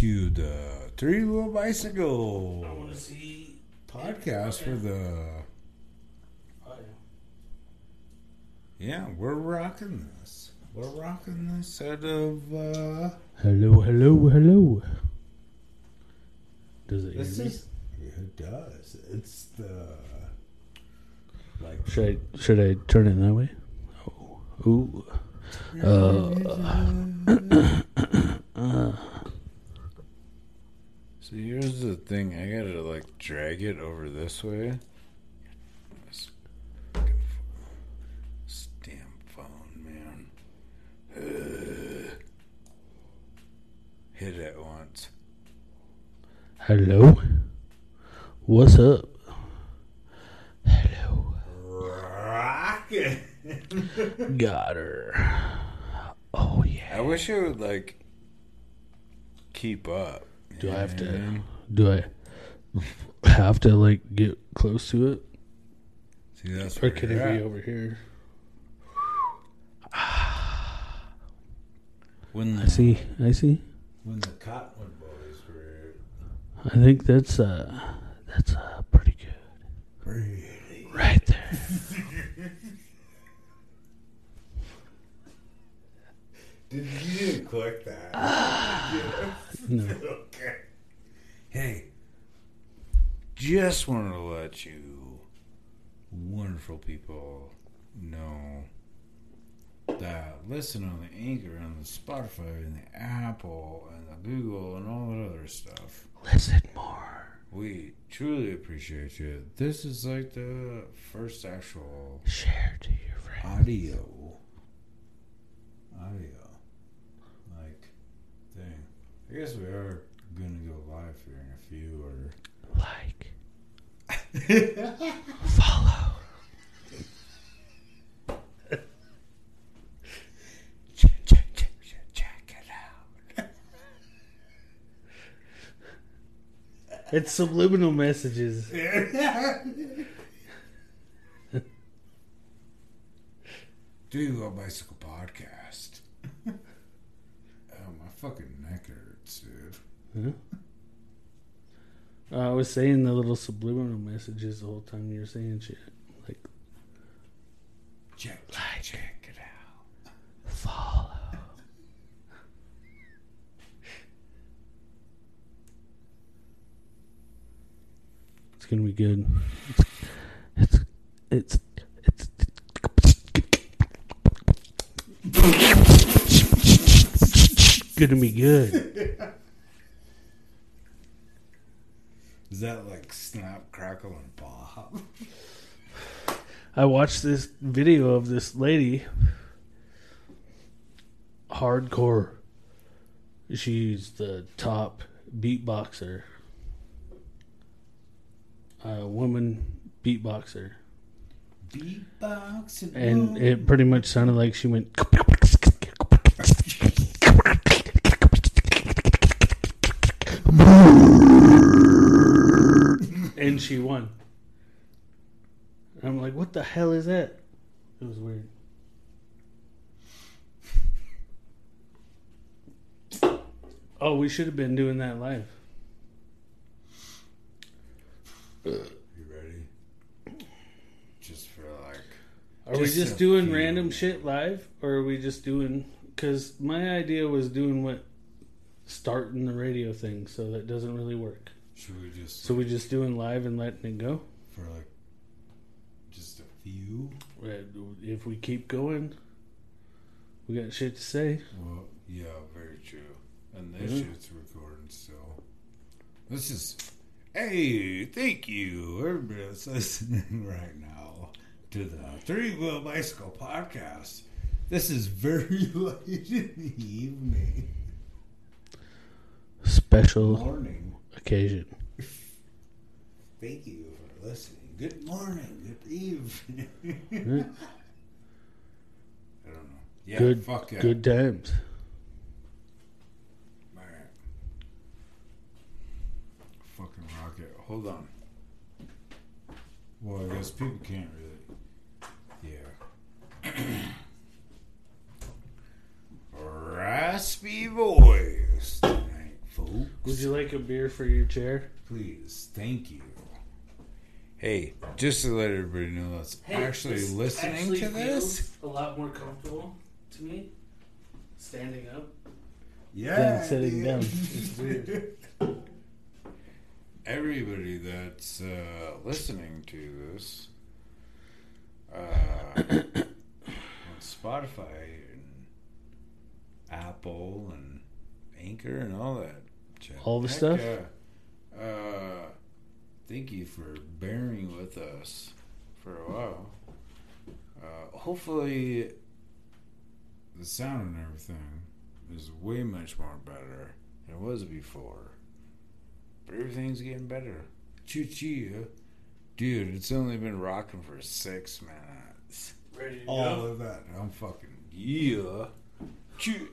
to the Three Wheel Bicycle I want to see. podcast for the. Oh, Yeah, we're rocking this. We're rocking this out of. uh Hello, hello, hello. Does it This is. It does. It's the. Like. Should I should I turn it that way? Oh, ooh. Uh, So here's the thing. I gotta like drag it over this way. This phone. Damn phone, man. Hit it once. hello. What's up? Hello. Rocket. Got her. Oh yeah. I wish it would like keep up. Do You I have to? Do I have to like get close to it, See, that's or where can you're it be at. over here? When the, I see. I see. when the Cottonwood boys were I think that's uh that's uh pretty good. really Right there. Did you didn't click that? No. okay. Hey, just wanted to let you, wonderful people, know that listen on the Anchor and the Spotify and the Apple and the Google and all that other stuff. Listen more. We truly appreciate you. This is like the first actual Share to your friends. audio audio. I guess we are gonna go live here in a few or Like. Follow. check, check, check, check, check it out. It's subliminal messages. Do you a bicycle podcast? oh my fucking neck hurts, dude. I was saying the little subliminal messages the whole time you were saying shit. Like, Check, check, check it out. follow. It's gonna be good. It's, it's, it's, it's gonna be good. Is that like snap, crackle, and pop? I watched this video of this lady, hardcore. She's the top beatboxer, a woman beatboxer, Beatbox and, and it pretty much sounded like she went. And she won. I'm like, what the hell is that? It was weird. Oh, we should have been doing that live. You ready? Just for like. Are we Just just doing few. random shit live, or are we just doing? Because my idea was doing what starting the radio thing, so that doesn't really work. Should we just So we just doing live and letting it go. for like just a few? If we keep going, we got shit to say. Well, yeah, very true. And this Mhm. shit's recording still. This is. Hey, thank you, everybody that's listening right now to the Three Wheel Bicycle Podcast. This is very late in the evening, Special morning. Occasion. Thank you for listening. Good morning, good evening. Yeah. I don't know. Yeah, good, fuck yeah. good times. Alright. Fucking rocket. Hold on. Well, I guess people can't really. Yeah. Raspy voice. Would you like a beer for your chair? Please, thank you. Hey, just to let everybody know that's actually this listening actually to this. feels A lot more comfortable to me standing up. Yeah, than sitting dude. down. It's weird. Everybody that's uh, listening to this uh, on Spotify and Apple and Anchor and all that. Shit. All the Heck stuff? yeah. Uh, thank you for bearing with us for a while. Uh, hopefully, the sound and everything is way much more better than it was before. But everything's getting better. Choo choo. Dude, it's only been rocking for six minutes. Ready to All go? of that. I'm fucking yeah. Choo.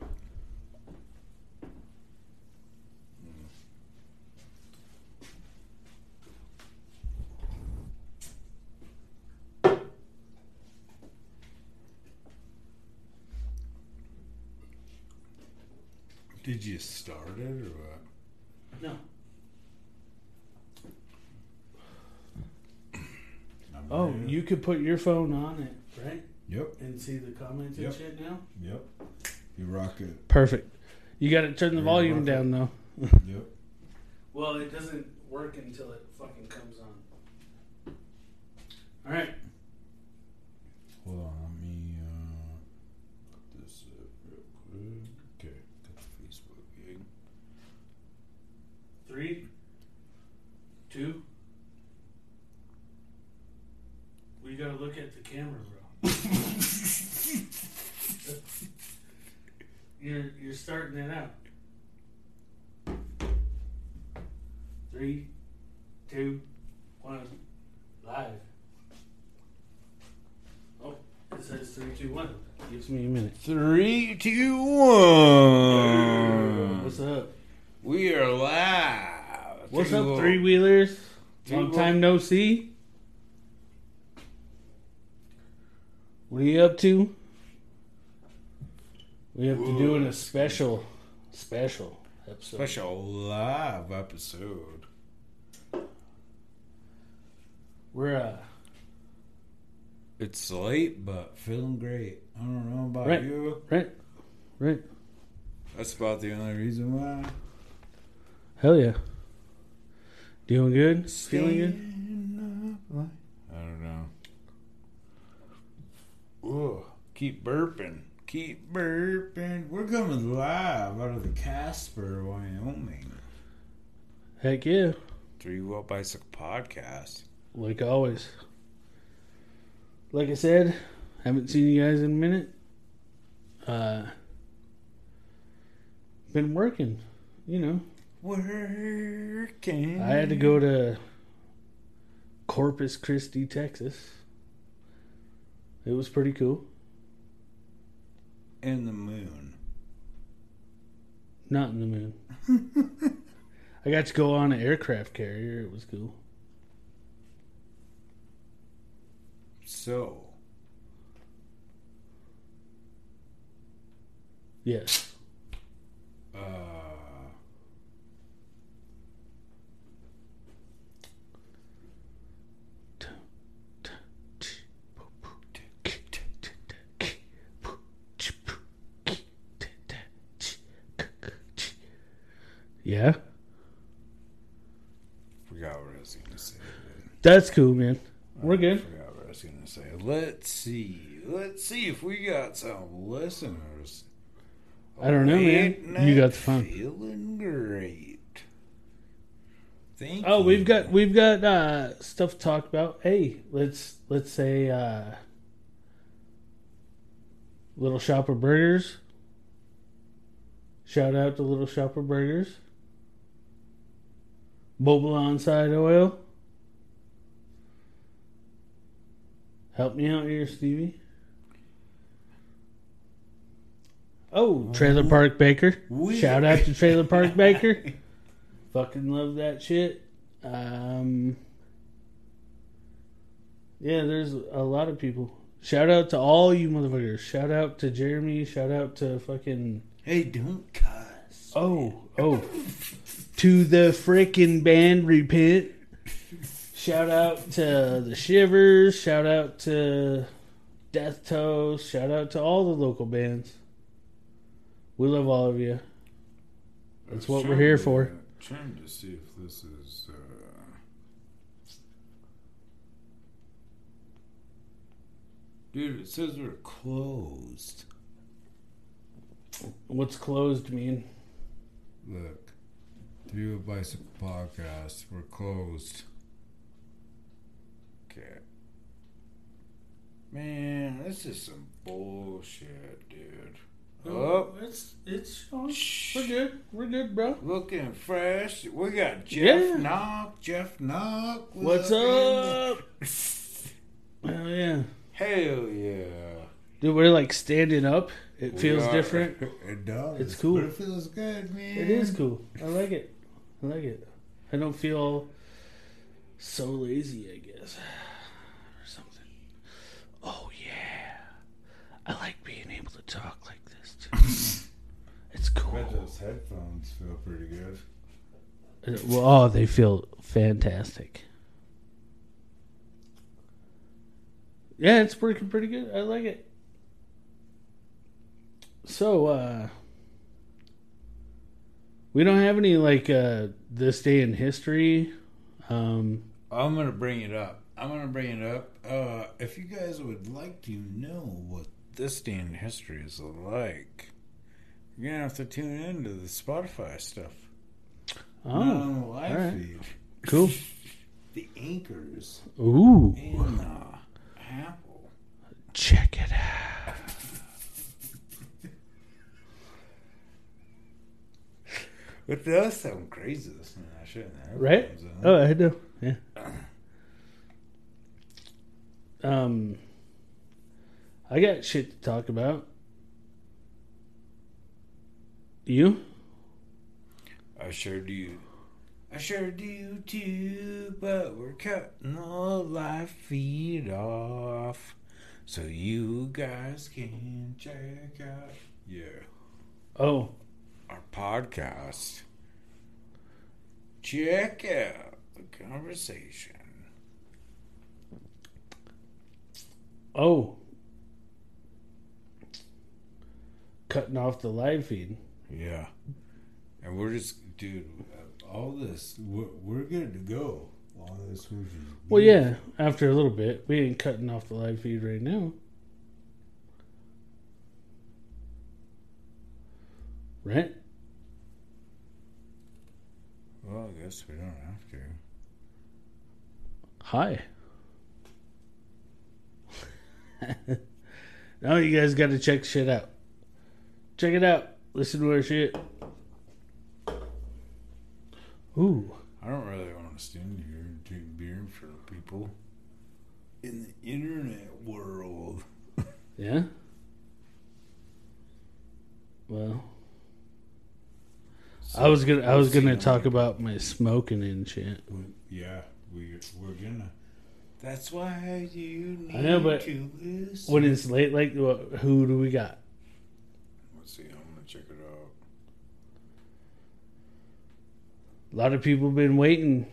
Did you start it or what? No. I'm Oh, ready. you could put your phone on it, right? Yep, And see the comments Yep. and shit now? yep. You rock it. Perfect. You got to turn the You're volume welcome. down, though. Yep. Well, it doesn't work until it fucking comes on. All right. Hold on, let me uh, put this up real quick. Okay, got the Facebook gig. Three, two. We gotta look at the camera, bro. you're you're starting it out. Three, two, one, live. Oh, it says three, two, one. Gives me a minute. Three, two, one. What's up? We are live. What's Three up, wo- three wheelers? Three Long wo- time no see. What are you up to? We have to doing a special, special episode. Special live episode. We're uh, It's late, but feeling great. I don't know about Right. you. right, right. That's about the only reason why. Hell yeah. Doing good. Feeling good. Stand up like- I don't know. Ugh, keep burping. Keep burping. We're coming live out of the Casper, Wyoming. Heck yeah. Three Wheel Bicycle Podcast. Like always. Like I said, haven't seen you guys in a minute. Uh, been working, you know. Working. I had to go to Corpus Christi, Texas. It was pretty cool. in the moon. Not in the moon. I got to go on an aircraft carrier. It was cool. So, Yes. uh, Yeah, forgot what I was going to say. that's cool, man. We're I good. forgot what I was going to say. Let's see. Let's see if we got some listeners. I don't know, man. You got the phone. Feeling great. Thank Oh, you. we've got we've got uh, stuff to talk about. Hey, let's let's say uh, Little Shopper Burgers. Shout out to Little Shopper Burgers. Bobalon side oil. Help me out here, Stevie. Oh, Trailer Park Baker. We- Shout out to Trailer Park Baker. Fucking love that shit. Um, yeah, there's a lot of people. Shout out to all you motherfuckers. Shout out to Jeremy. Shout out to fucking Hey, don't cuss. Oh, oh. To the frickin' band repent. Shout out to the Shivers. Shout out to Death Toast. Shout out to all the local bands. We love all of you. That's what we're here for. Trying to see if this is. Uh... Dude, it says we're closed. What's closed mean? Look, Three Wheel Bicycle Podcast. We're closed. Okay. Man, this is some bullshit, dude. Oh, oh. it's it's we're good. We're good, bro. looking fresh. We got Jeff Yeah. Knock. Jeff Knock. What's up? Hell yeah, Hell yeah. dude. We're like standing up. It We feels are- different. It does. It's cool. But it feels good, man. It is cool. I like it. I like it. I don't feel so lazy, I guess. Or something. Oh, yeah. I like being able to talk like this, too. it's I cool. bet those headphones feel pretty good. Uh, Well, oh, they feel fantastic. Yeah, it's working pretty good. I like it. So, uh, we don't have any like uh, this day in history. Um, I'm gonna bring it up. I'm gonna bring it up. Uh, if you guys would like to know what this day in history is like, you're gonna have to tune into the Spotify stuff. oh, live feed. cool. The anchors Ooh, in uh, Apple. check it out. It does sound crazy listening to that shit. Right? Oh, I do. Yeah. Um, I got shit to talk about. You? I sure do. I sure do too, but we're cutting the live feed off so you guys can check out yeah Oh, our podcast. Check out the conversation. oh. Cutting off the live feed. Yeah, and we're just dude. All this, we're, we're good to go. All this, we're just Well, yeah. After a little bit, we ain't cutting off the live feed right now. Right? Well, I guess we don't have to. Hi. now you guys got to check shit out. Check it out. Listen to our shit. Ooh. I don't really want to stand here and drink beer for people in the internet world. Yeah? Well, I was gonna I was gonna talk about my smoking and shit. Yeah, we we're gonna. That's why you need I know, but to listen. When it's late, like wh- who do we got? Let's see. I'm gonna check it out. A lot of people been waiting,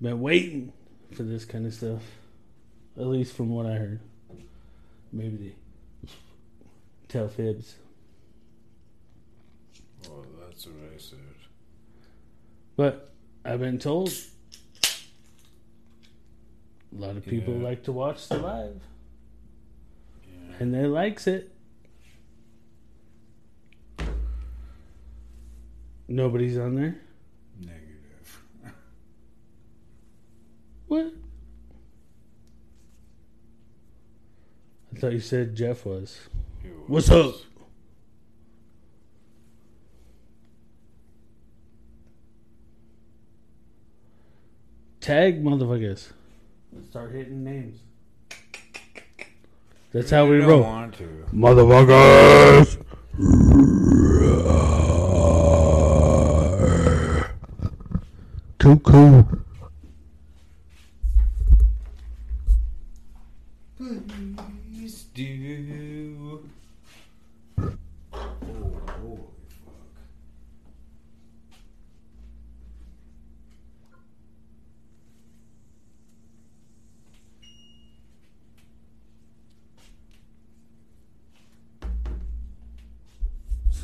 been waiting for this kind of stuff. At least from what I heard. Maybe they tell fibs. Well, that's what I said. But I've been told a lot of people Yeah. like to watch the live, Yeah. and they likes it. Nobody's on there. Negative. What? I thought you said Jeff was. What's up? Tag motherfuckers. Start hitting names. That's how we roll. want to. Motherfuckers! Cuckoo. Please do.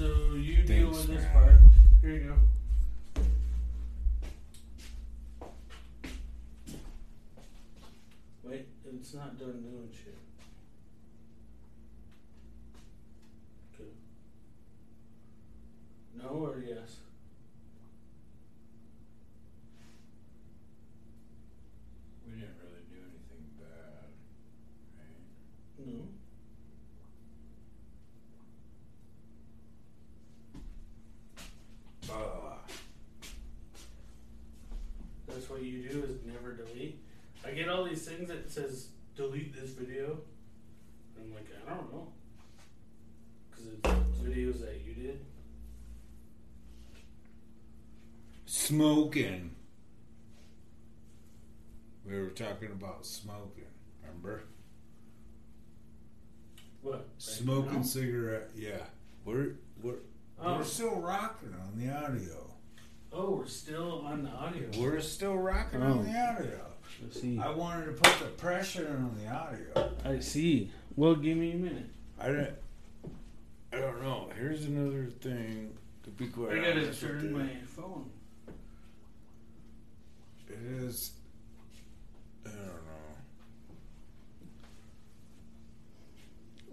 Oh, holy fuck. It's not done doing shit. Okay. No or yes? We didn't really do anything bad, right? No. Uh, That's what you do is never delete. I get all these things that says delete this video. I'm like, I don't know. Because it's videos that you did. Smoking. We were talking about smoking, remember? What? right Smoking now? cigarette, yeah. We're we're Oh. we're still rocking on the audio. Oh, we're still on the audio. We're still rocking Oh. on the oh. audio. Let's see. I wanted to put the pressure on the audio. I see. Well, give me a minute. I don't. I don't know. Here's another thing. To be quite I gotta turn my phone. It is. I don't know.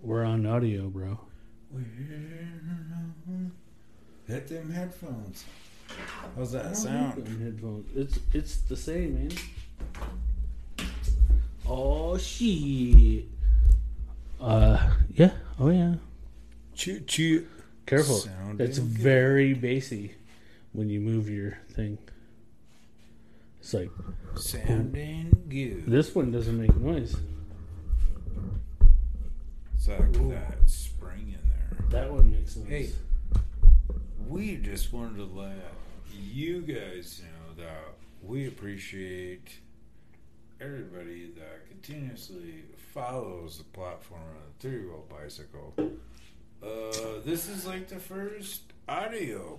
We're on audio, bro. Hit them headphones. How's that I don't sound? them headphones. It's it's the same, man. Oh shit. Uh, yeah. Oh yeah. Choo choo. Careful. Sounding That's good. very bassy when you move your thing. It's like Sounding good. this one doesn't make noise. It's like Ooh. that spring in there. That one makes noise. Hey. We just wanted to let you guys know that we appreciate everybody that continuously follows the platform of the three wheel bicycle. Uh, this is like the first audio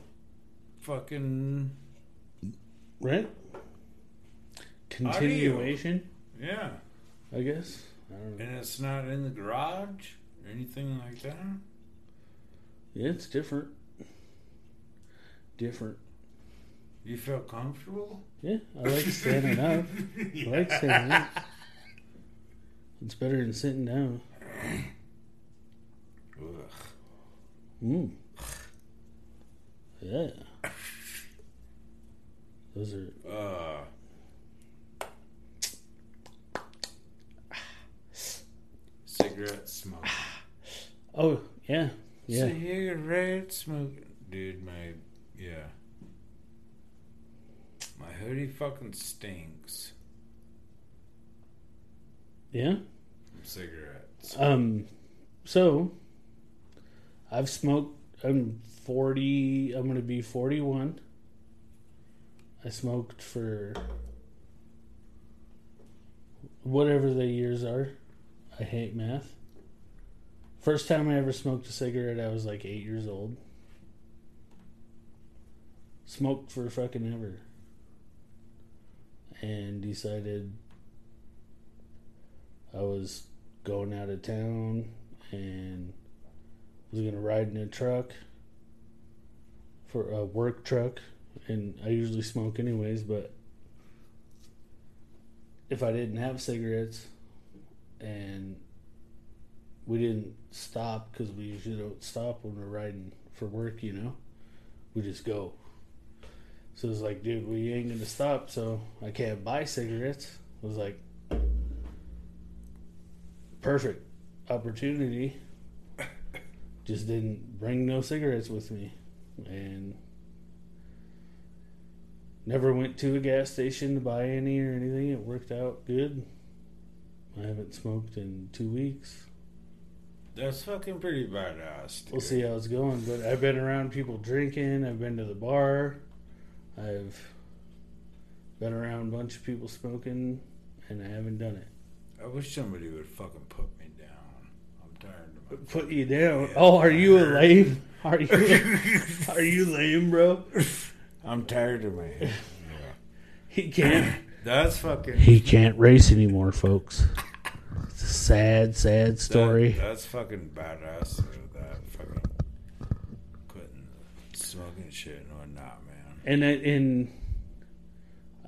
fucking Right? Continuation, yeah, I guess. I don't know. and it's not in the garage or anything like that. Yeah, it's different. Different. You feel comfortable? Yeah, I like standing up. I like standing up. It's better than sitting down. Ugh. Mm. Yeah. Those are Uh, cigarette smoke. Oh, yeah. Yeah. Cigarette red smoke. Dude, my. Yeah. My hoodie fucking stinks Yeah. from cigarettes. Um so I've smoked I'm 40 I'm going to be 41. I smoked for whatever the years are. I hate math. First time I ever smoked a cigarette I was like 8 years old. Smoked for fucking ever. And decided I was going out of town and was gonna ride in a truck for a work truck and I usually smoke anyways but if I didn't have cigarettes and we didn't stop because we usually don't stop when we're riding for work you know we just go so it's like dude we ain't gonna stop so I can't buy cigarettes I was like perfect opportunity. Just didn't bring no cigarettes with me, and never went to a gas station to buy any or anything. It worked out good. I haven't smoked in two weeks. That's fucking pretty badass. Dude. We'll see how it's going. But I've been around people drinking. I've been to the bar. I've been around a bunch of people smoking, and I haven't done it. I wish somebody would fucking put me down. I'm tired of my. Put you down. Oh, are you a lame? Are you are you lame, bro? I'm tired of my. Yeah. He can't. That's fucking. He can't race anymore, folks. It's a sad, sad story. That, that's fucking badass. That fucking quitting smoking shit and whatnot, man. and I, and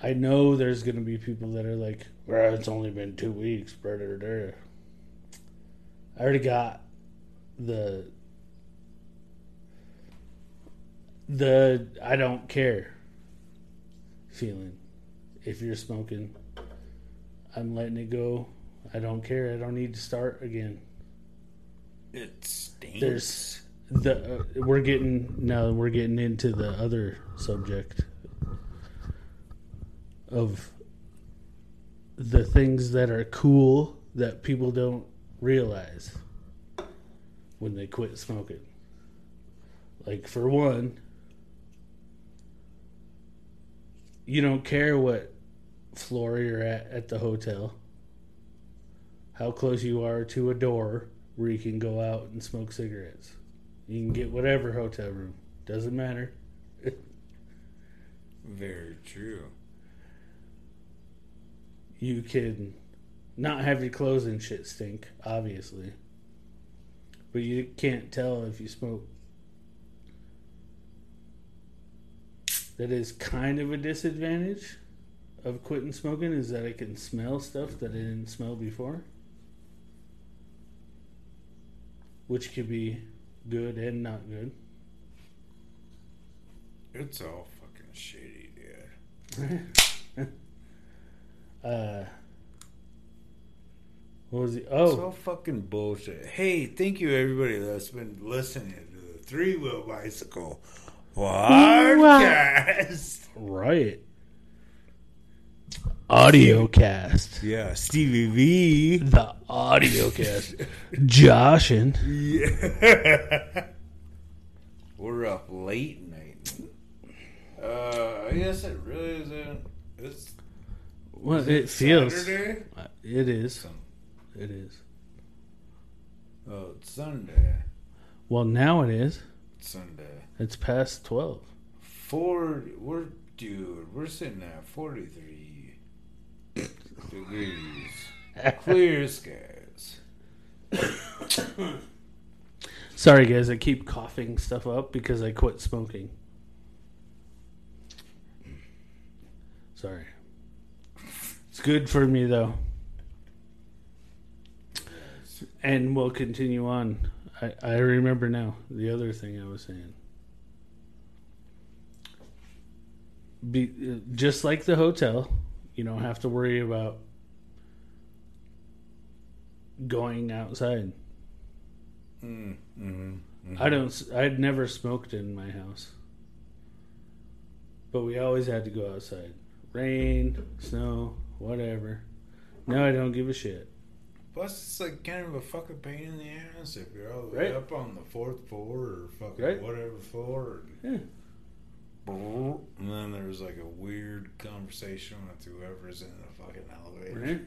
I know there's going to be people that are like, well, it's only been two weeks. I already got the the I don't care feeling. If you're smoking, I'm letting it go. I don't care. I don't need to start again. It stinks. There's the uh, we're getting now we're getting into the other subject of the things that are cool that people don't realize when they quit smoking. Like for one, you don't care what floor you're at at the hotel, how close you are to a door where you can go out and smoke cigarettes. You can get whatever hotel room. Doesn't matter. Very true. You can not have your clothes and shit stink, obviously. But you can't tell if you smoke. That is kind of a disadvantage of quitting smoking is that I can smell stuff that I didn't smell before. Which could be good and not good. It's all fucking shitty, dude. Uh, what was it? It's Oh, all fucking bullshit. Hey, thank you everybody that's been listening to the Three Wheel Bicycle podcast. right. Audio cast. Yeah, Stevie V. The audio cast. Josh and Yeah. We're up late night. Uh, I guess it really isn't. It's well, it feels. Saturday? It is. It is. Oh, it's Sunday. Well, now it is. It's Sunday. It's past twelve. Four. We're dude. We're sitting at forty-three degrees. Clear skies. Sorry, guys. I keep coughing stuff up because I quit smoking. Sorry. It's good for me though. And we'll continue on. I, I remember now the other thing I was saying. Be, just like the hotel, you don't have to worry about going outside. Mm, mm-hmm, I don't. I'd never smoked in my house, but we always had to go outside. Rain, snow, whatever. Now I don't give a shit. Plus, it's like kind of a fucking pain in the ass if you're all the way up on the fourth floor or fucking Right. whatever floor. Yeah. And then there's like a weird conversation with whoever's in the fucking elevator.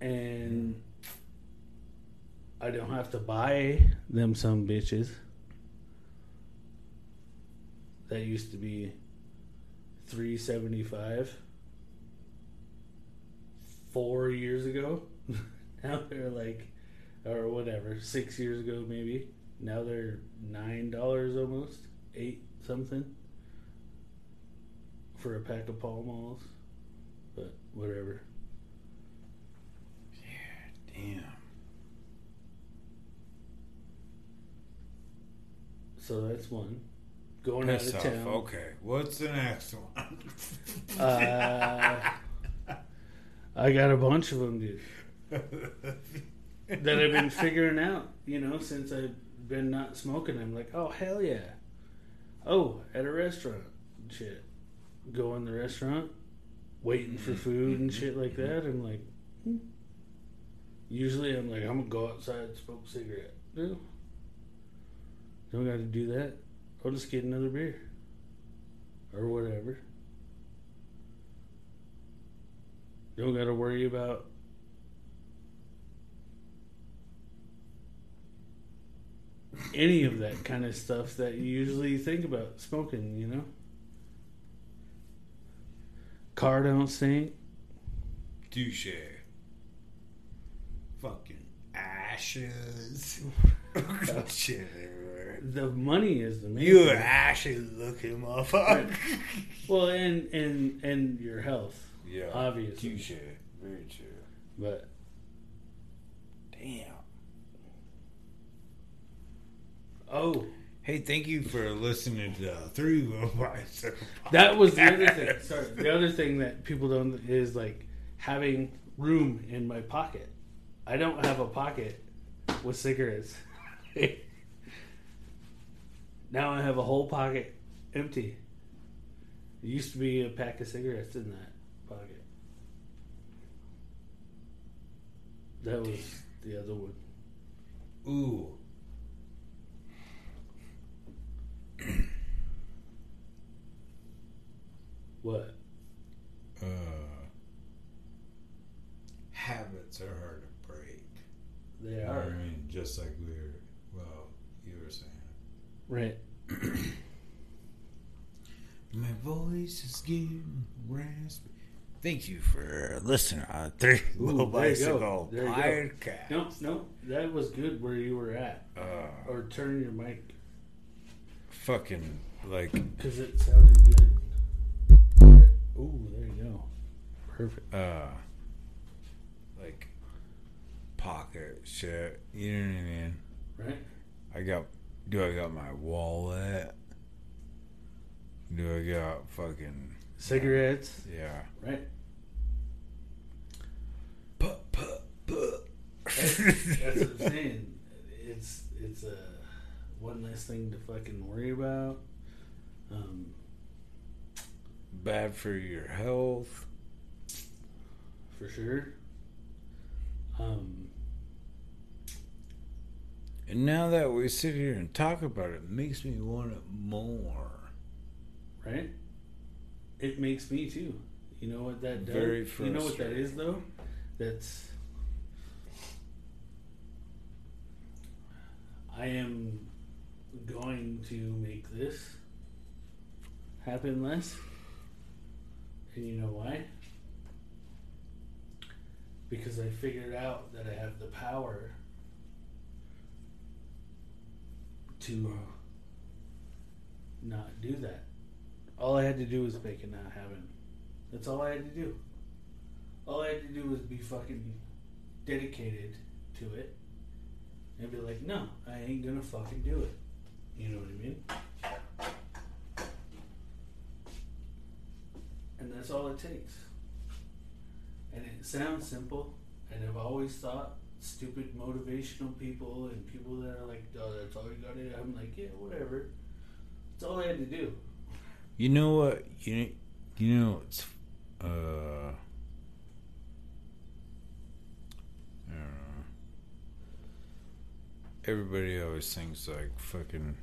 And I don't have to buy them some bitches. That used to be three seventy five four years ago. now they're like or whatever, six years ago maybe. Now they're nine dollars almost. Eight something. For a pack of Pall Malls. But whatever. Yeah, Damn. So that's one. Going Piss out of town. Okay, what's the next one? Uh, I got a bunch of them, dude. That I've been figuring out, you know, since I've been not smoking. I'm like, oh hell yeah. Oh, at a restaurant, shit. Go in the restaurant, waiting for mm-hmm. food and mm-hmm. shit like mm-hmm. that. I'm like, hmm. usually I'm like, I'm gonna go outside, smoke a cigarette. No, don't got to do that. I'll just get another beer or whatever. Don't got to worry about any of that kind of stuff that you usually think about smoking, you know? Car don't stink. Touche. Fucking ashes. Shit the money is the main. You thing. actually look him up. Right. well, and and and your health. Yeah, obviously. Touche. Very true. But damn. Oh. Hey, thank you for listening to uh, Three Wheel Bicycle. That was the other thing. Sorry, the other thing that people don't is like having room in my pocket. I don't have a pocket with cigarettes. now I have a whole pocket empty. It used to be a pack of cigarettes in that pocket. That was the other one. Ooh. What? Uh, habits are hard to break. They are. I mean, just like we were, well, you were saying. Right. My voice is getting raspy. Thank you for listening on Three Wheel Bicycle Podcast. No, no, that was good where you were at. Uh, or turn your mic. Fucking like. Because it sounded good. Ooh, there you go. Perfect. Uh, like pocket shit. You know what I mean? Right. I got. Do I got my wallet? Do I got fucking cigarettes? Yeah. Right. Put, put, put. That's, that's what I'm saying. It's it's a one less thing to fucking worry about. Um, Bad for your health. For sure. Um, and now that we sit here and talk about it, it makes me want it more. Right? It makes me too. You know what that does? Very You know what that is though? That's I am going to make this happen less. And you know why? Because I figured out that I have the power to uh, not do that. All I had to do was make it not happen. That's all I had to do. All I had to do was be fucking dedicated to it and be like, no, I ain't gonna fucking do it. You know what I mean? And that's all it takes. And it sounds simple, and I've always thought stupid motivational people and people that are like, oh, that's all you gotta do. I'm like, yeah, whatever. That's all I had to do. You know what? You you know it's uh. I don't know. Everybody always thinks like fucking.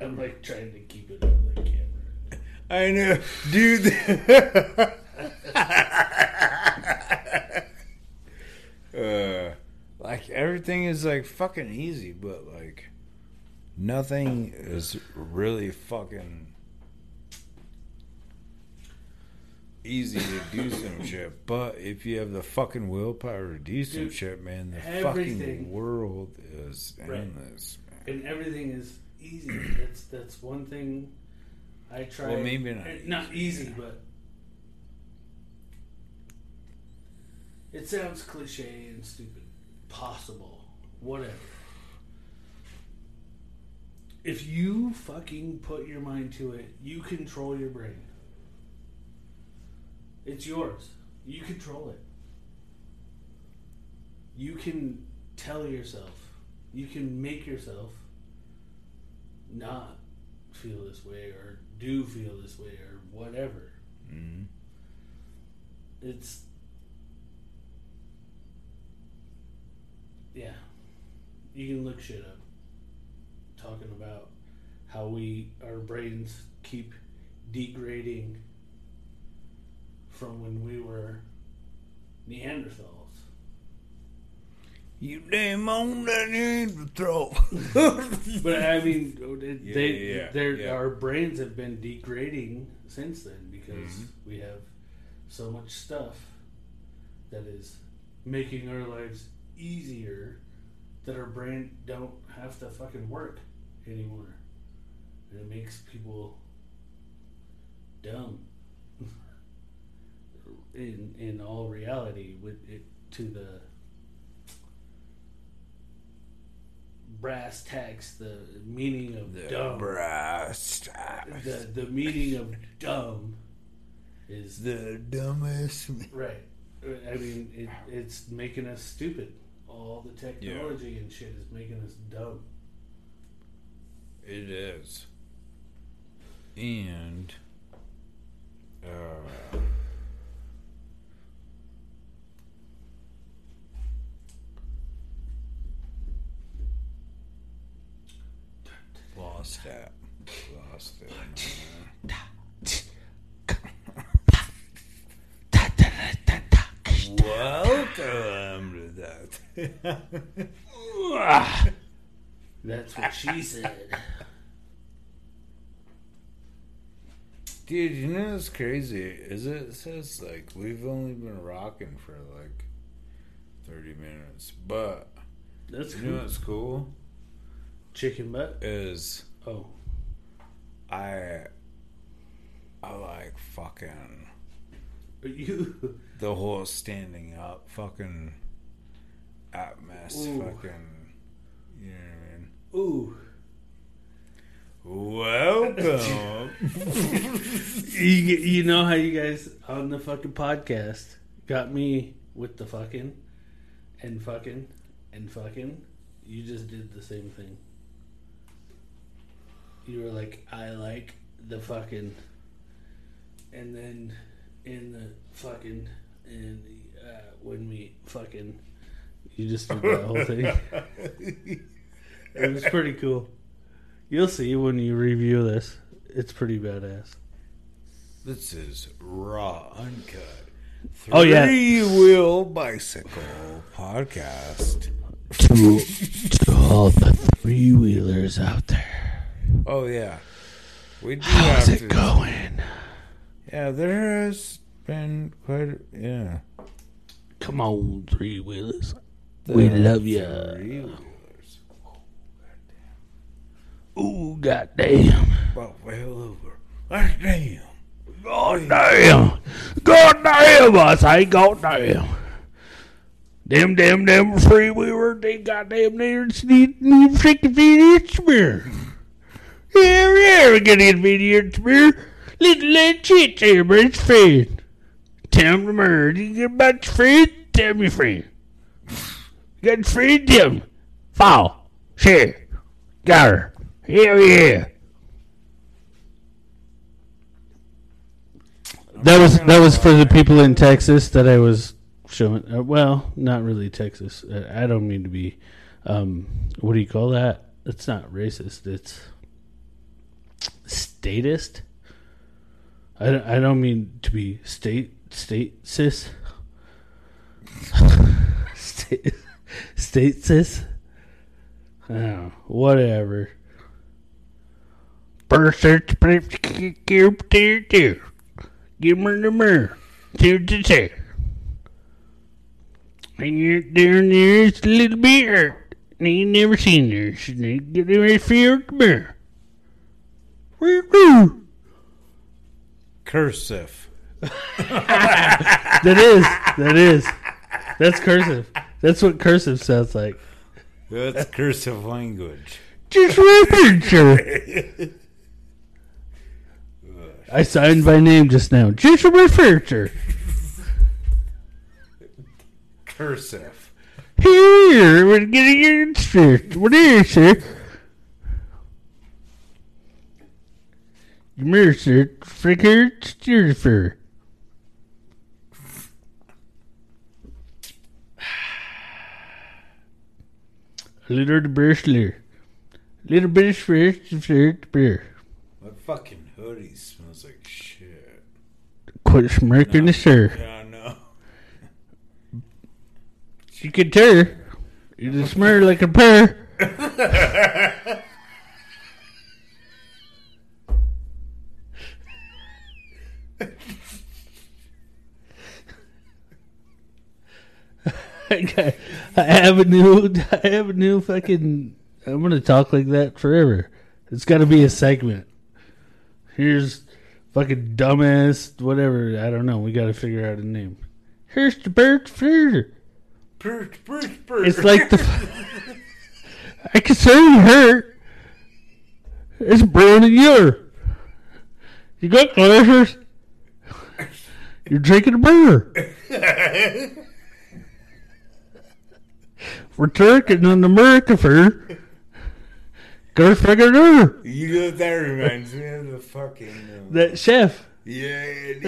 I'm like trying to keep it on the camera. I know, dude. uh, like everything is like fucking easy, but like nothing is really fucking easy to do some shit. But if you have the fucking willpower to do some Dude, shit, man, the fucking world is endless. Man. And everything is easy. That's that's one thing I try. Well, maybe not Not easy, easy, but it sounds cliche and stupid. Possible, whatever. If you fucking put your mind to it, you control your brain. It's yours. You control it. You can tell yourself, you can make yourself not feel this way or do feel this way or whatever. hmm It's yeah. You can look shit up. Talking about how we our brains keep degrading from when we were Neanderthals. You damn on that in the throat. But I mean, it- Yeah, they, yeah, yeah, their yeah. our brains have been degrading since then because Mhm. we have so much stuff that is making our lives easier that our brain don't have to fucking work anymore. And it makes people dumb. in in all reality, with it to the brass tacks, the meaning of The dumb. brass the the meaning of dumb is The dumbest. right. I mean, it, it's making us stupid. All the technology and shit is making us dumb. It is. And. Uh, lost that. Lost it. Welcome to that. That's what she said. Dude, you know what's crazy? Is it, it says like we've only been rocking for like thirty minutes, but That's you know cool. what's cool Chicken butt. is Oh, I I like fucking but you. the whole standing up fucking atmos Ooh. fucking you know what I mean? Ooh. Welcome. You, you know how you guys on the fucking podcast got me with the fucking and fucking and fucking. You just did the same thing. You were like, I like the fucking, and then in the fucking and uh, when we fucking, you just did that whole thing. It was pretty cool. You'll see when you review this. It's pretty badass. This is raw, uncut. Oh, yeah. Three wheel bicycle podcast. to, to all the three wheelers out there. Oh yeah, we do How's it going? Yeah, there has been quite. A, yeah, Come on, three wheelers. We love you. Ooh, goddamn. Well, well over. Damn. Goddamn. Goddamn, us. I say goddamn. Them, them, them free wheeler, they goddamn need, need freaking convenience beer. Yeah, we get convenience beer. Little that shit there, but it's free. Tell them tomorrow. You get about your friend? Tell me friend. You got friend? Tell me. Fall. Share. Got her. Hell. That was that was for the people in Texas that I was showing. Uh, well, not really Texas. Uh, I don't mean to be. Um, what do you call that? It's not racist. It's statist. I don't, I don't mean to be state state cis. state state cis. Oh, whatever. First search, Give me the mirror. To two. And you're there, it's a little hurt. And you never seen her. She to get in her field the mirror. Cursive. That is. That is. That's cursive. That's what cursive sounds like. That's cursive language. Just sir. I signed my name just now. Just refer. Cursive. Here, we're getting your first. What is it, sir. Fricker, Stirfer. A little bristler. Little bit of fresh beer. My fucking hoodie smells like shit. Quit smirking, No. sir. Yeah, I know. You can tell. You just smell like a pear. I have a new, I have a new fucking I'm gonna talk like that forever. It's got to be a segment. Here's fucking dumbass, whatever. I don't know. We got to figure out a name. Here's the bird flitter. Bert, Bert, Bert. It's like the. I can say you hurt. It's burning you. You got glasses. You're drinking a beer. We're drinking on the America Fair. Go figure it. You know that reminds me of the fucking. Uh, That chef. yeah, dude.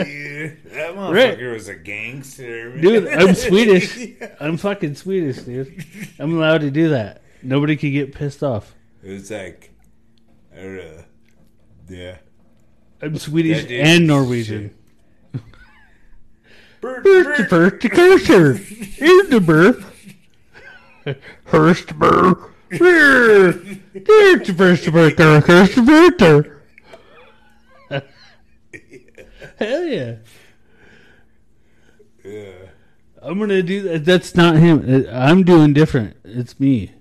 That motherfucker Right. was a gangster. man. Dude, I'm Swedish. I'm fucking Swedish, dude. I'm allowed to do that. Nobody can get pissed off. It was like, I don't know. Yeah. I'm Swedish and Norwegian. Bert, First the first the cursor. Here's the birth. First birth. Here. Here's the first birth. First birth. Hell yeah. Yeah. I'm gonna do that. That's not him. I'm doing different. It's me.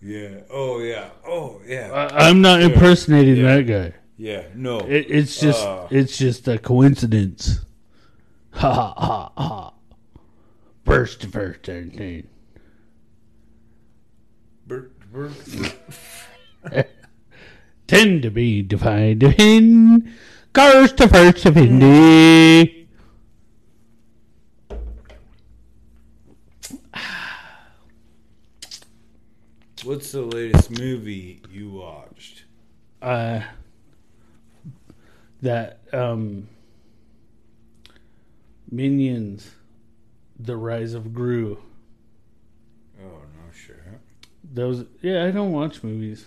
Yeah. Oh, yeah. Oh, yeah. I, I'm not impersonating Yeah. that guy. yeah. No. It, it's just Uh. it's just a coincidence. Ha ha ha ha. First to first thing. Tend to be defined in cars to first of Indy. What's the latest movie you watched? Uh, that um, Minions, The Rise of Gru. Those, yeah, I don't watch movies,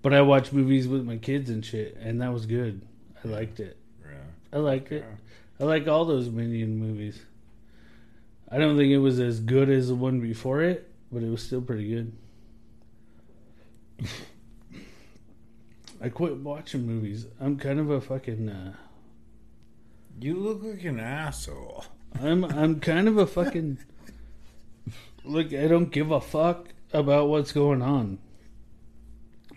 but I watch movies with my kids and shit, and that was good. I liked it. Yeah. I liked it. I like all those Minion movies. I don't think it was as good as the one before it, but it was still pretty good. I quit watching movies. I'm kind of a fucking. Uh, You look like an asshole. I'm I'm kind of a fucking. Look, I don't give a fuck about what's going on.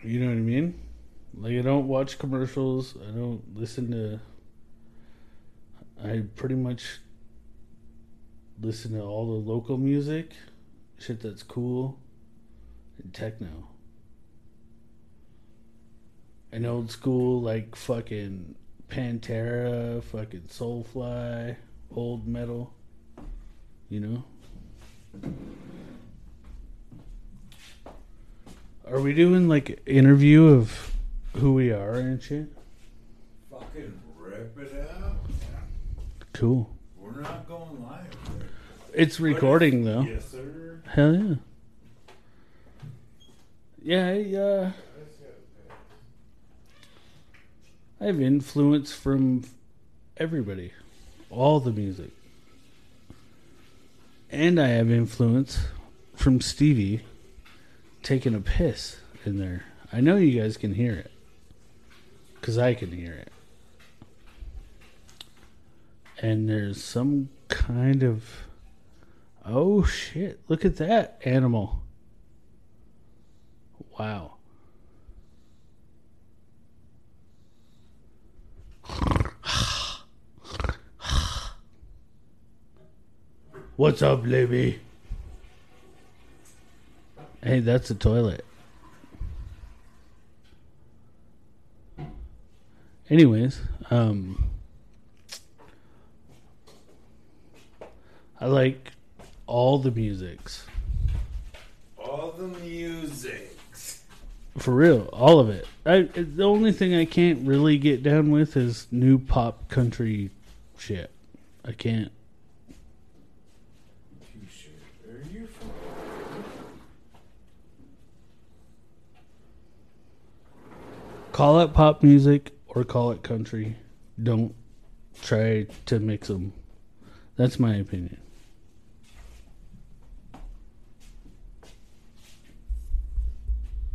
You know what I mean? Like I don't watch commercials. I don't listen to. I pretty much listen to all the local music, shit that's cool, and techno. And old school like fucking Pantera, fucking Soulfly, old metal. You know? Are we doing like interview of who we are and shit? Fucking rip it out. Cool. We're not going live. It's recording though. Yes, sir. Hell yeah. Yeah, I, uh, I have influence from everybody, all the music. And I have influence from Stevie taking a piss in there. I know you guys can hear it. Because I can hear it. And there's some kind of. Oh shit, look at that animal. Wow. What's up, Libby? Hey, that's a toilet. Anyways, um I like all the musics. All the musics. For real, all of it. I the only thing I can't really get down with is new pop country shit. I can't. You should. Are you from? Call it pop music or call it country. Don't try to mix them. That's my opinion.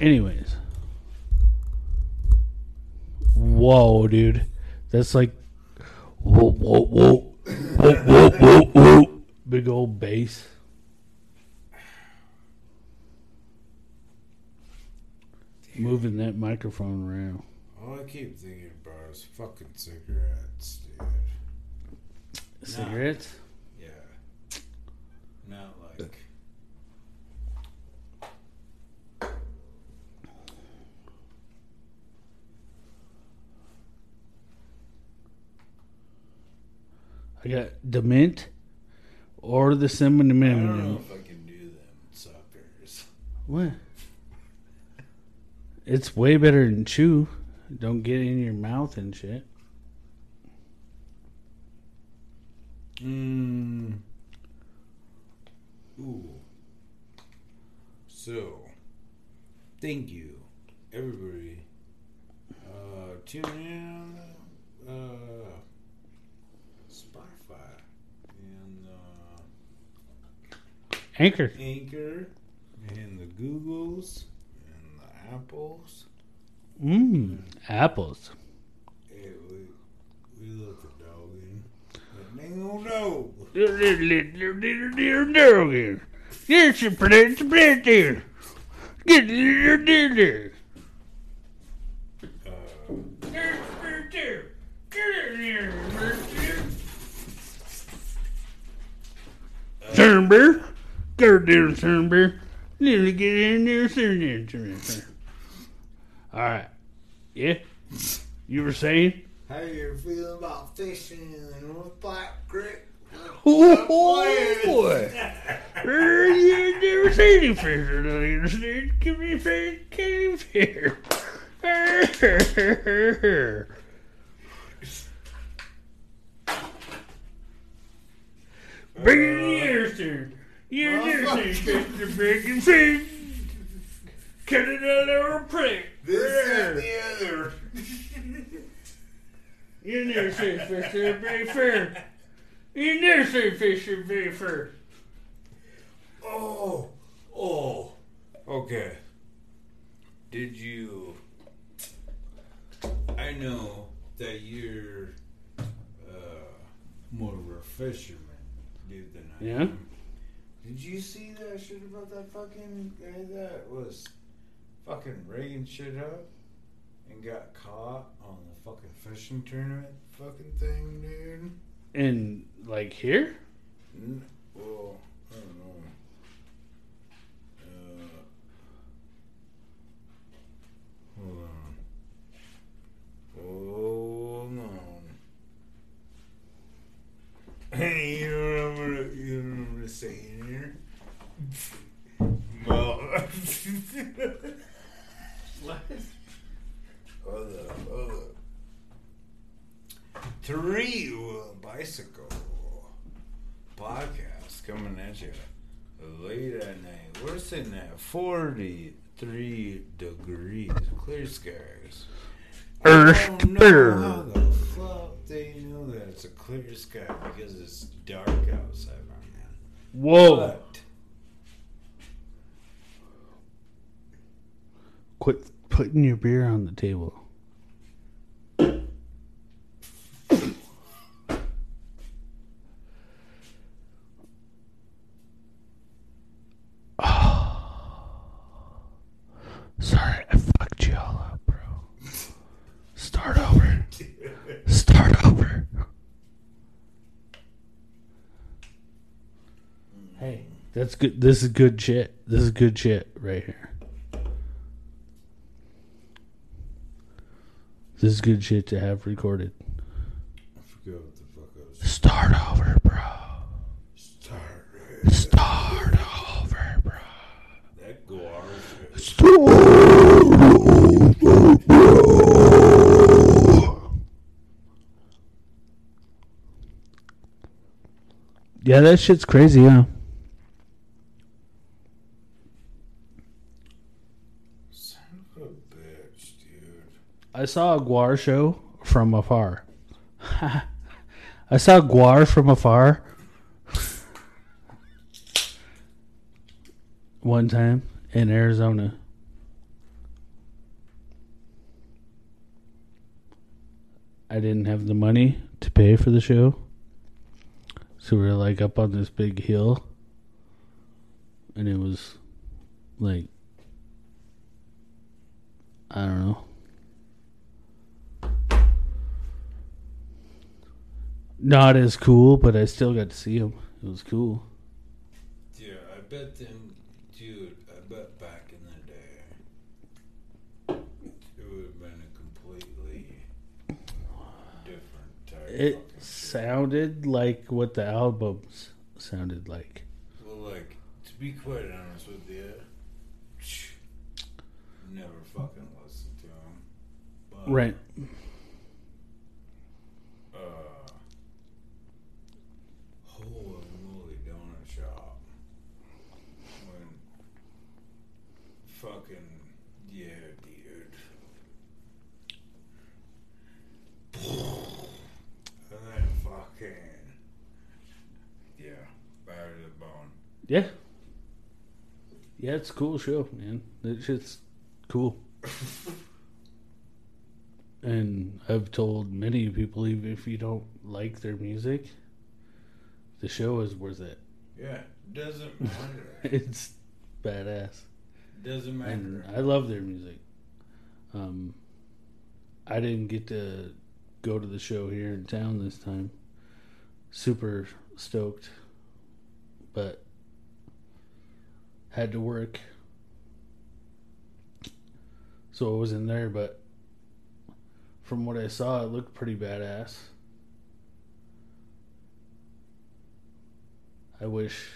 Anyways. Whoa, dude. That's like whoa whoa whoa whoa whoa whoa whoa. Big old bass. Moving that microphone around. All I keep thinking about is fucking cigarettes, dude. Cigarettes? Yeah. Not like. I got the mint or the cinnamon I don't know if I can do them suckers. What? It's way better than chew. Don't get in your mouth and shit. Mmm. Ooh. So, thank you, everybody. Uh, tune in. Uh, Spotify and uh, Anchor. Anchor and the Googles Apples. Mmm. Apples. Hey, we, we let the dog in. That dang old dog. Yes, you plant the plant there. Get it there. Uh, Sunbear. Go down, Sunbear. Need to get in there, Sunbear. All right. Yeah? You were saying? how you feeling about fishing in North Black Creek? Oh, boy. you never seen any fish. I don't understand. Give me a fish. Can't even. Bring it in the air, sir. You never seen fish. Big and fish. Cut it out of our prick. This and the other. You never seen fish. They're very fair. You never seen fish. They're very fair. Oh, oh. Okay. Did you? I know that you're uh, more of a fisherman, dude, than I Yeah? am. Did you see that shit about that fucking guy that was fucking rigging shit up and got caught on the fucking fishing tournament fucking thing, dude? And like here? N- clear the sky because it's dark outside right now. Whoa. But Quit putting your beer on the table. Sorry, I fucked you all up, bro. Start over. Start over. Hey, that's good. This is good shit. This is good shit right here. This is good shit to have recorded. I forgot what the fuck I was Start over, bro. starting. Start over, bro. That GWAR. Start over, bro. Yeah, that shit's crazy, huh? Son of a bitch, dude. I saw a GWAR show from afar. I saw GWAR from afar one time in Arizona. I didn't have the money to pay for the show. So we were like up on this big hill. And it was like I don't know. Not as cool, but I still got to see him. It was cool. Yeah, I bet them, dude. I bet back in the day, it would have been a completely different type. It sounded like what the albums sounded like. Well, like to be quite honest with you, never fucking listened to him. But, Right. Uh, holy moly, donut shop. When fucking yeah, dude. And then fucking yeah, battered to the bone. Yeah. Yeah, it's a cool show, man. That shit's cool. and I've told many people, even if you don't like their music, the show is worth it. Yeah, doesn't matter. It's badass. doesn't And matter. I love their music. Um, I didn't get to go to the show here in town this time. Super stoked, but had to work, so it was in there. But from what I saw, it looked pretty badass. I wish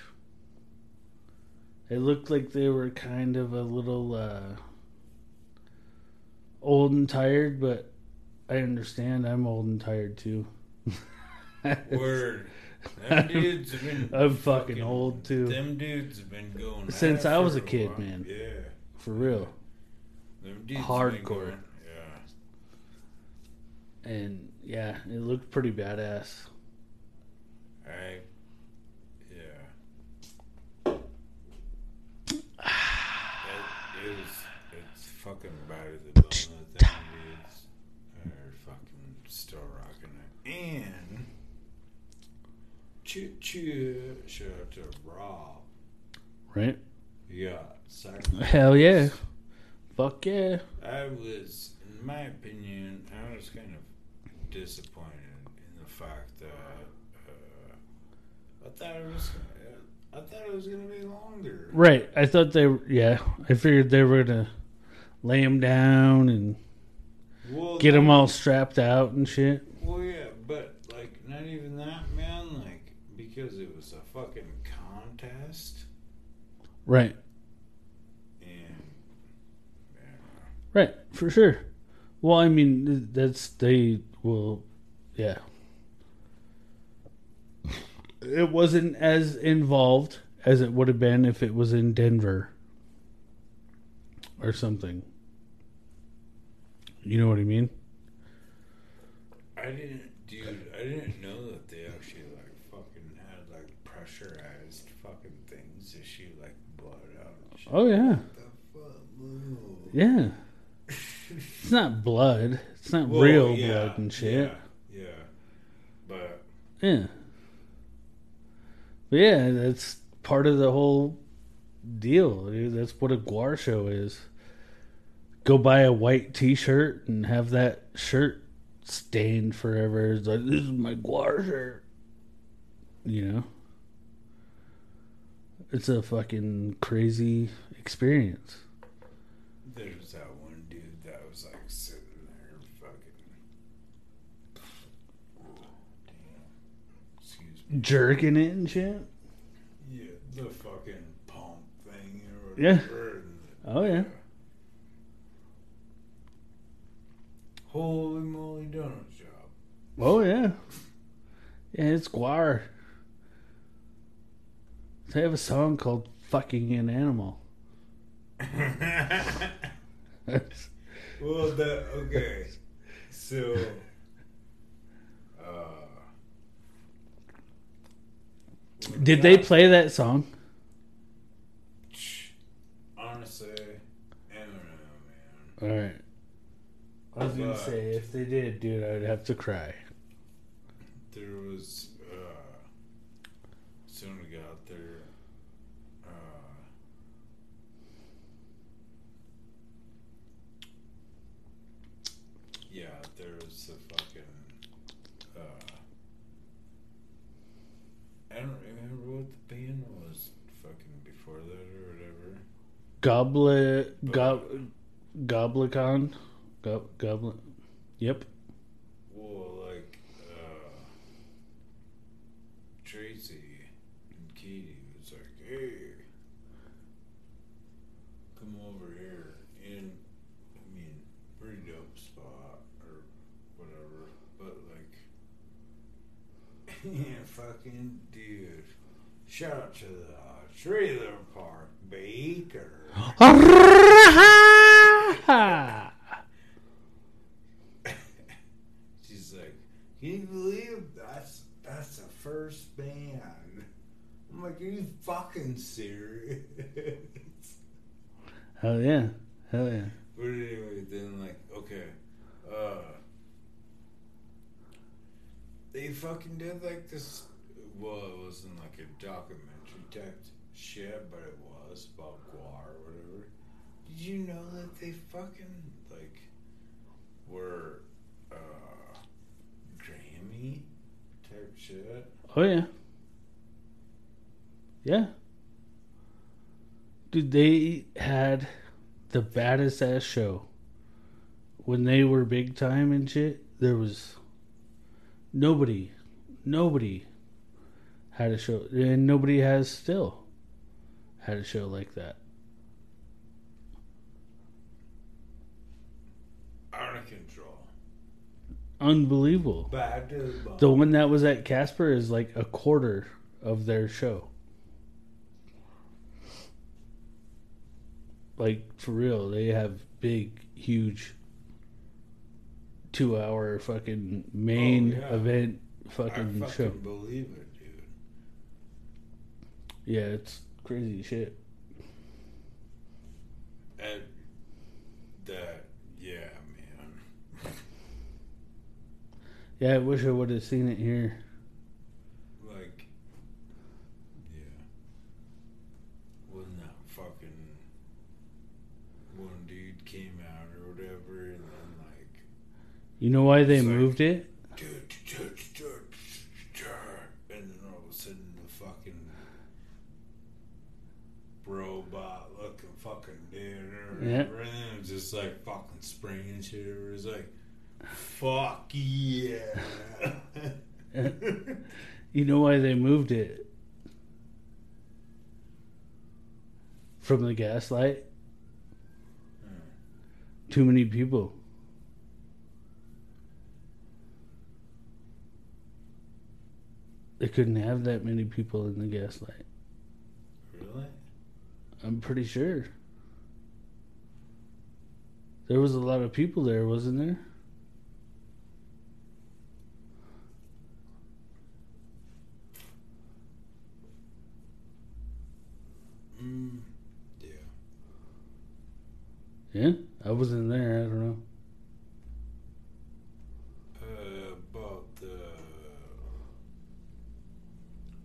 it looked like they were kind of a little uh, old and tired, but I understand I'm old and tired too. Word. Them dudes have been. I'm fucking old, too. Them dudes have been going Since I was a kid, while. man. Yeah. For real. Them dudes Hardcore. Yeah. And yeah, it looked pretty badass. I. Yeah. It is. It's fucking bad as the bone. That them dudes are fucking still rocking it. And. Choo choo. Shout out. Right? Yeah. Sacrifice. Hell yeah. Fuck yeah. I was, in my opinion, I was kind of disappointed in the fact that uh, I thought it was, I thought it was gonna be longer. Right. I thought they were, yeah. I figured they were going to lay him down and Well, get him all strapped out and shit. Well, yeah, but like not even that, man. Like because it was a fucking contest, Right. and Right. For sure. Well, I mean, that's, they will, yeah. It wasn't as involved as it would have been if it was in Denver or something. You know what I mean? I didn't, dude. I didn't know that they actually like fucking had like pressurized fucking things to shoot like blood out. And shit. Oh, yeah. What the fuck? Ooh. Yeah. It's not blood. It's not Well, real yeah, blood and shit. Yeah, yeah. But Yeah. But yeah, that's part of the whole deal. dude. That's what a GWAR show is. Go buy a white T-shirt and have that shirt stained forever. It's like this is my GWAR shirt. You know, it's a fucking crazy experience. there was that one dude that was like sitting there fucking. Damn. Excuse me. Jerking it and shit. Yeah, the fucking pump thing or Yeah. whatever. Oh yeah. Holy moly donut job. Oh yeah. Yeah, it's GWAR. They have a song called "Fucking an Animal." Well, that okay. So, uh, Did they play that song? Honestly, Eminem, man. All right. I was gonna But- say if they did, dude, I'd have to cry. There was uh, soon we got there. Uh, yeah, there was a fucking. Uh, I don't remember what the band was fucking before that or whatever. Goblet, gob, Goblicon, gob, goblet. Yep. Well, like uh, Tracy and Katie was like, "Hey, come over here." And I mean, pretty dope spot or whatever, but like, yeah, fucking dude. Shout out to the trailer park baker. She's like, "Can you believe that's that's the first band?" I'm like, "Are you fucking serious?" Hell yeah. Hell yeah. but anyway, then like, okay, uh, they fucking did like this. Well, it wasn't like a documentary type shit, but it was about GWAR or whatever. Did you know that they fucking like were uh Grammy type shit? Oh yeah. Yeah. Dude, they had the baddest ass show. When they were big time and shit, there was nobody, nobody had a show, and nobody has still had a show like that. Out of control. Unbelievable. Bad to the. The one that was at Casper is like a quarter of their show. Like for real, they have big, huge, two-hour fucking main Oh, yeah. event I fucking fucking show. believe it, dude. Yeah, it's crazy shit. And that, yeah, man. Yeah, I wish I would have seen it here. Like, yeah. When that fucking one dude came out or whatever, and then like, You know why they It's like- moved it? and then all of a sudden the fucking robot looking fucking dude or Yeah. and it was just like fucking springing shit. It was like, fuck yeah. You know why they moved it? From the gaslight? Hmm. Too many people. They couldn't have that many people in the gaslight. really? I'm pretty sure. There was a lot of people there, wasn't there? Mm, yeah. Yeah? I wasn't there, I don't know. Uh, about the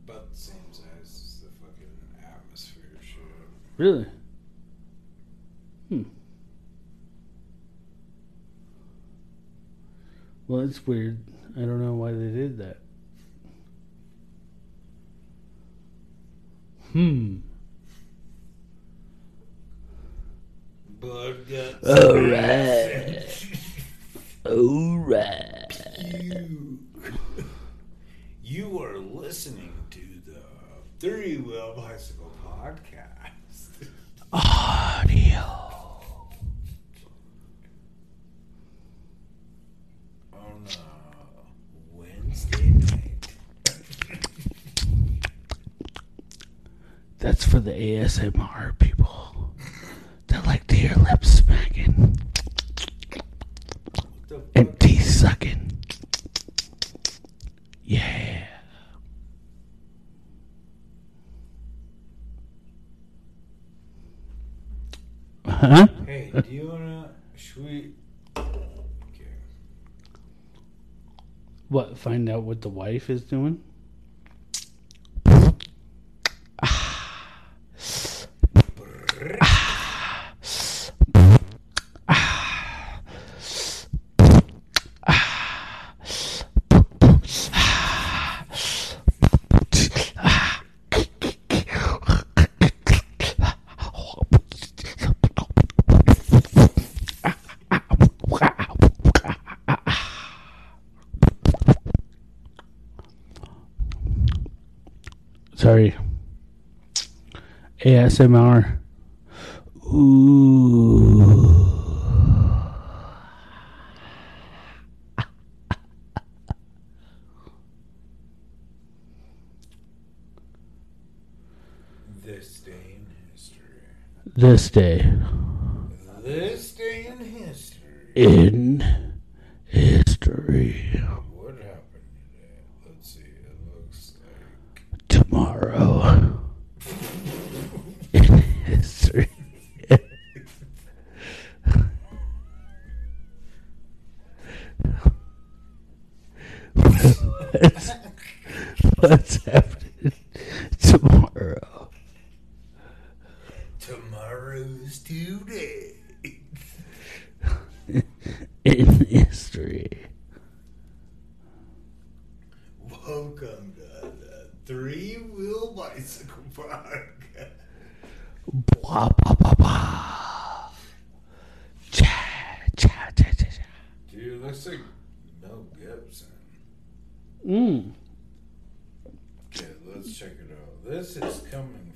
about the same size as the fucking atmosphere shit. Really? Well, it's weird. I don't know why they did that. Hmm. Blood guts. Alright. Alright. you. you are listening to the Three Wheel Bicycle Podcast. Audio. on uh, Wednesday night. That's for the ASMR people that like to hear lips smacking and teeth sucking. Yeah. Huh? Hey, do you wanna? Should we? Okay. What? Find out what the wife is doing? ASMR. Ooh. This day in history. This day This day in history. in history. What happened today? Let's see. It looks like. Tomorrow in history. what's, what's happening tomorrow? Tomorrow's today. in history. Welcome to the Three Wheel Bicycle Podcast. Blah, blah, blah, blah. Cha, cha, cha, cha, cha. Dude, it looks like Mel Gibson. Mm. Okay, let's check it out. This is coming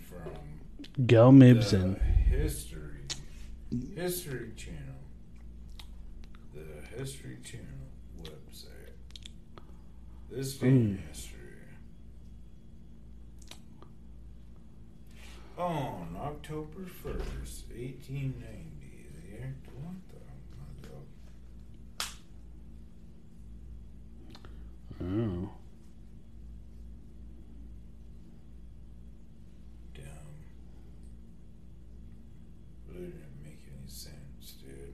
from Gel Mibson. the History History Channel. The History Channel website. This day in history. On October 1st, 1890, the year. What the? oh my God. Oh. Dumb. Really didn't make any sense, dude.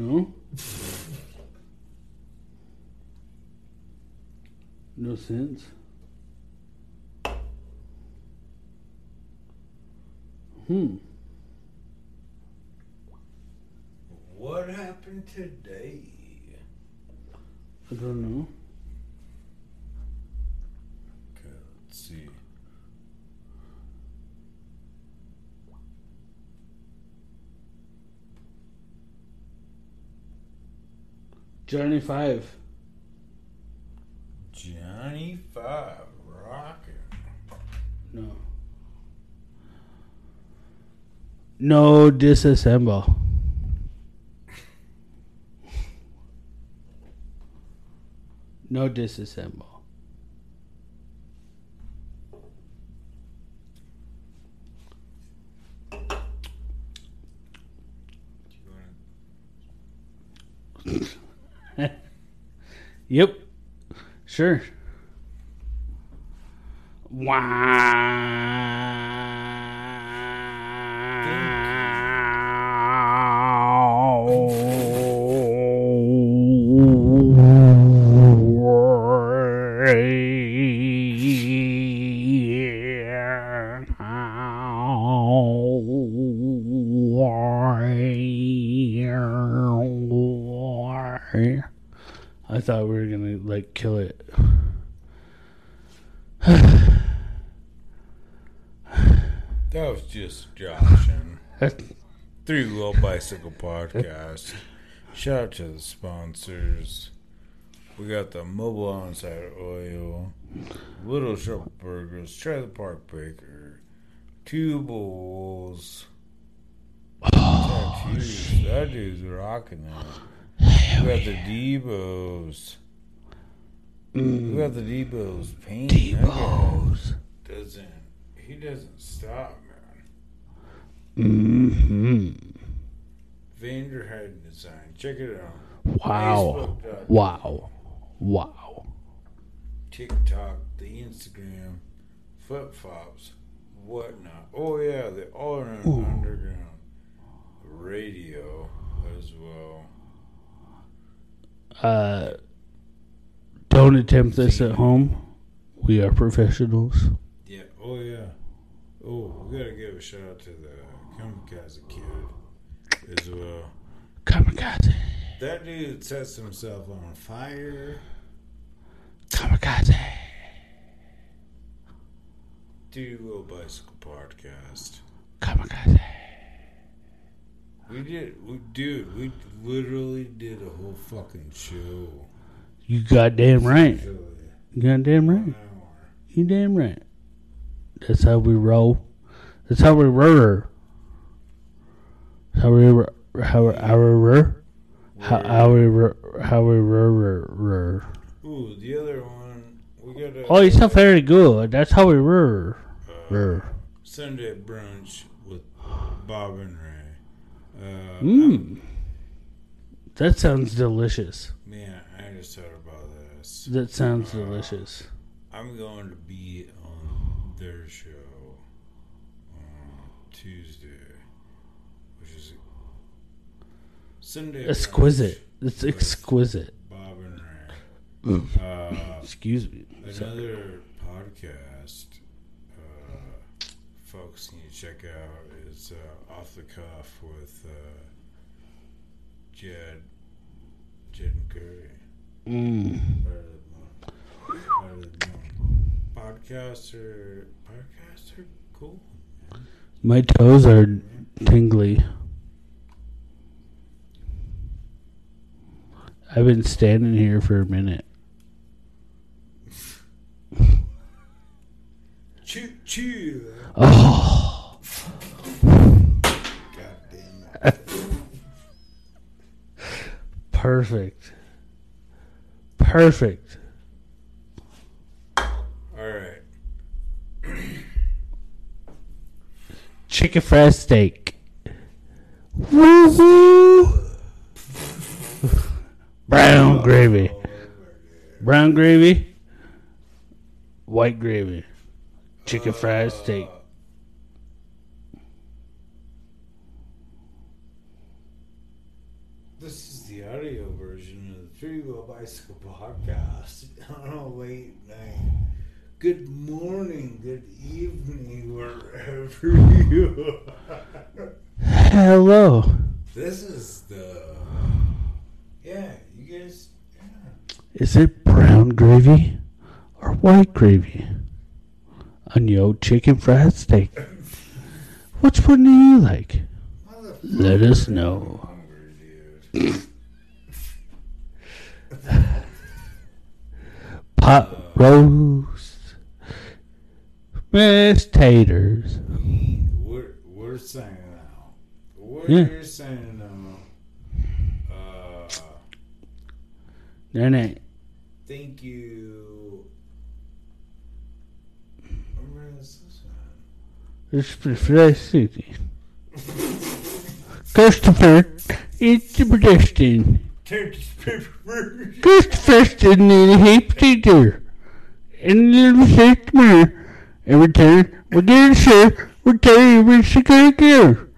No? No sense? Hmm. What happened today? I don't know. Okay, let's see. Johnny Five. Johnny Five rocking. No. No disassemble. No disassemble. Do you wanna Yep. Sure. I kill it. That was just joshing. Three Wheel Bicycle Podcast. Shout out to the sponsors. We got the Mobile On-Site Oil, Little Shop Burgers, Trailer Park Baker, Two Bowls, oh, tattoos. That dude's rocking it. We got the Debos. We got the Debos paint. That guy Debos. doesn't. He doesn't stop, man. hmm Vanderheiden Design. Check it out. Wow. Facebook.com, Wow. Wow. TikTok, the Instagram, flip flops, whatnot. Oh yeah, the all around Ooh. underground radio as well. Uh, don't attempt this at home. We are professionals. Yeah. Oh yeah. Oh, we gotta give a shout out to the Kamikaze Kid as well. Kamikaze. That dude sets himself on fire. Kamikaze. Duo Bicycle Podcast. Kamikaze. We did, we, dude. We literally did a whole fucking show. You goddamn right. You goddamn right. You damn right. That's how we roll. That's how we roll. How we how we- how we. How we how we roll. Ooh, the other one. We got a Oh, it's not very good. That's how we roll. uh. Sunday brunch with Bob and Ray. Uh, Mmm. That sounds delicious. Man, I just thought about this. That sounds delicious. I'm going to be on their show on Tuesday, which is Sunday. Exquisite. It's exquisite. Bob and Ray. Uh, Excuse me. Sorry. another podcast uh, folks need to check out is uh, Off the Cuff with uh, Jed, Jed and Curry. Mm. Better than mine. Better than mine. Podcasts are podcasts are cool. My toes are tingly. I've been standing here for a minute. Choo choo. Oh, God damn it. perfect. Perfect. All right. Chicken fried steak. Woo-hoo. Brown gravy. Brown gravy. White gravy. Chicken fried steak. This is the audio version of the Three Wheel Bicycle Podcast late night. Good morning, good evening, wherever you are. Hello. This is the. Yeah, you guys. Yeah. Is it brown gravy or white gravy? On your chicken fried steak. Which one do you like? Let us know. Pot roast. Mashed taters. We're, we're signing out. We're Yeah. signing out. Uh, no. thank you. It's city. Christopher, it's the pedestrian. Turkish pepper. Christopher in the heap theater. And the sixth mirror. Every time we get a shirt, we tell you we're sick of here.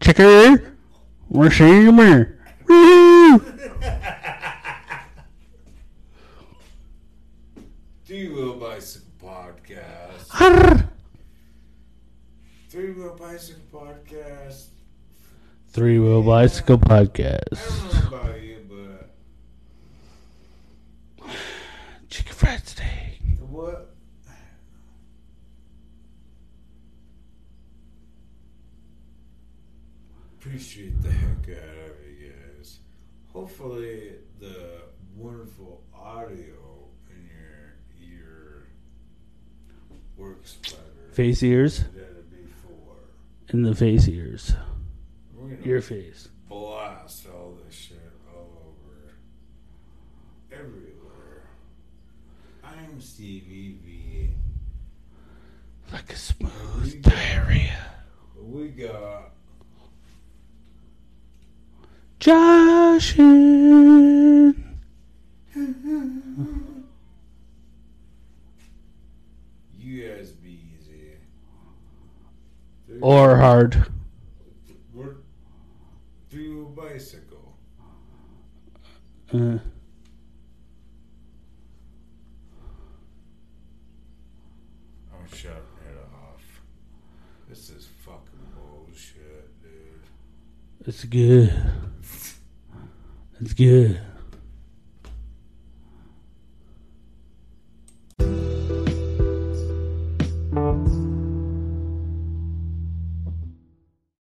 Check her out. We're seeing the mirror. Woo! Three Wheel Bicycle Podcast. Arr. Three Wheel Bicycle Podcast. Three Wheel Bicycle I Podcast. don't know about you, but Chicken fried steak. the what? Appreciate the heck out of you guys. Hopefully, the wonderful audio in your ear works better Face ears than before. and the face ears. Your face. blast all this shit all over everywhere. I'm Stevie V. Like a smooth diarrhea. We got Josh in. you guys. Or hard. through bicycle. Uh, I'm shutting it off. This is fucking bullshit, dude. it's good. It's good.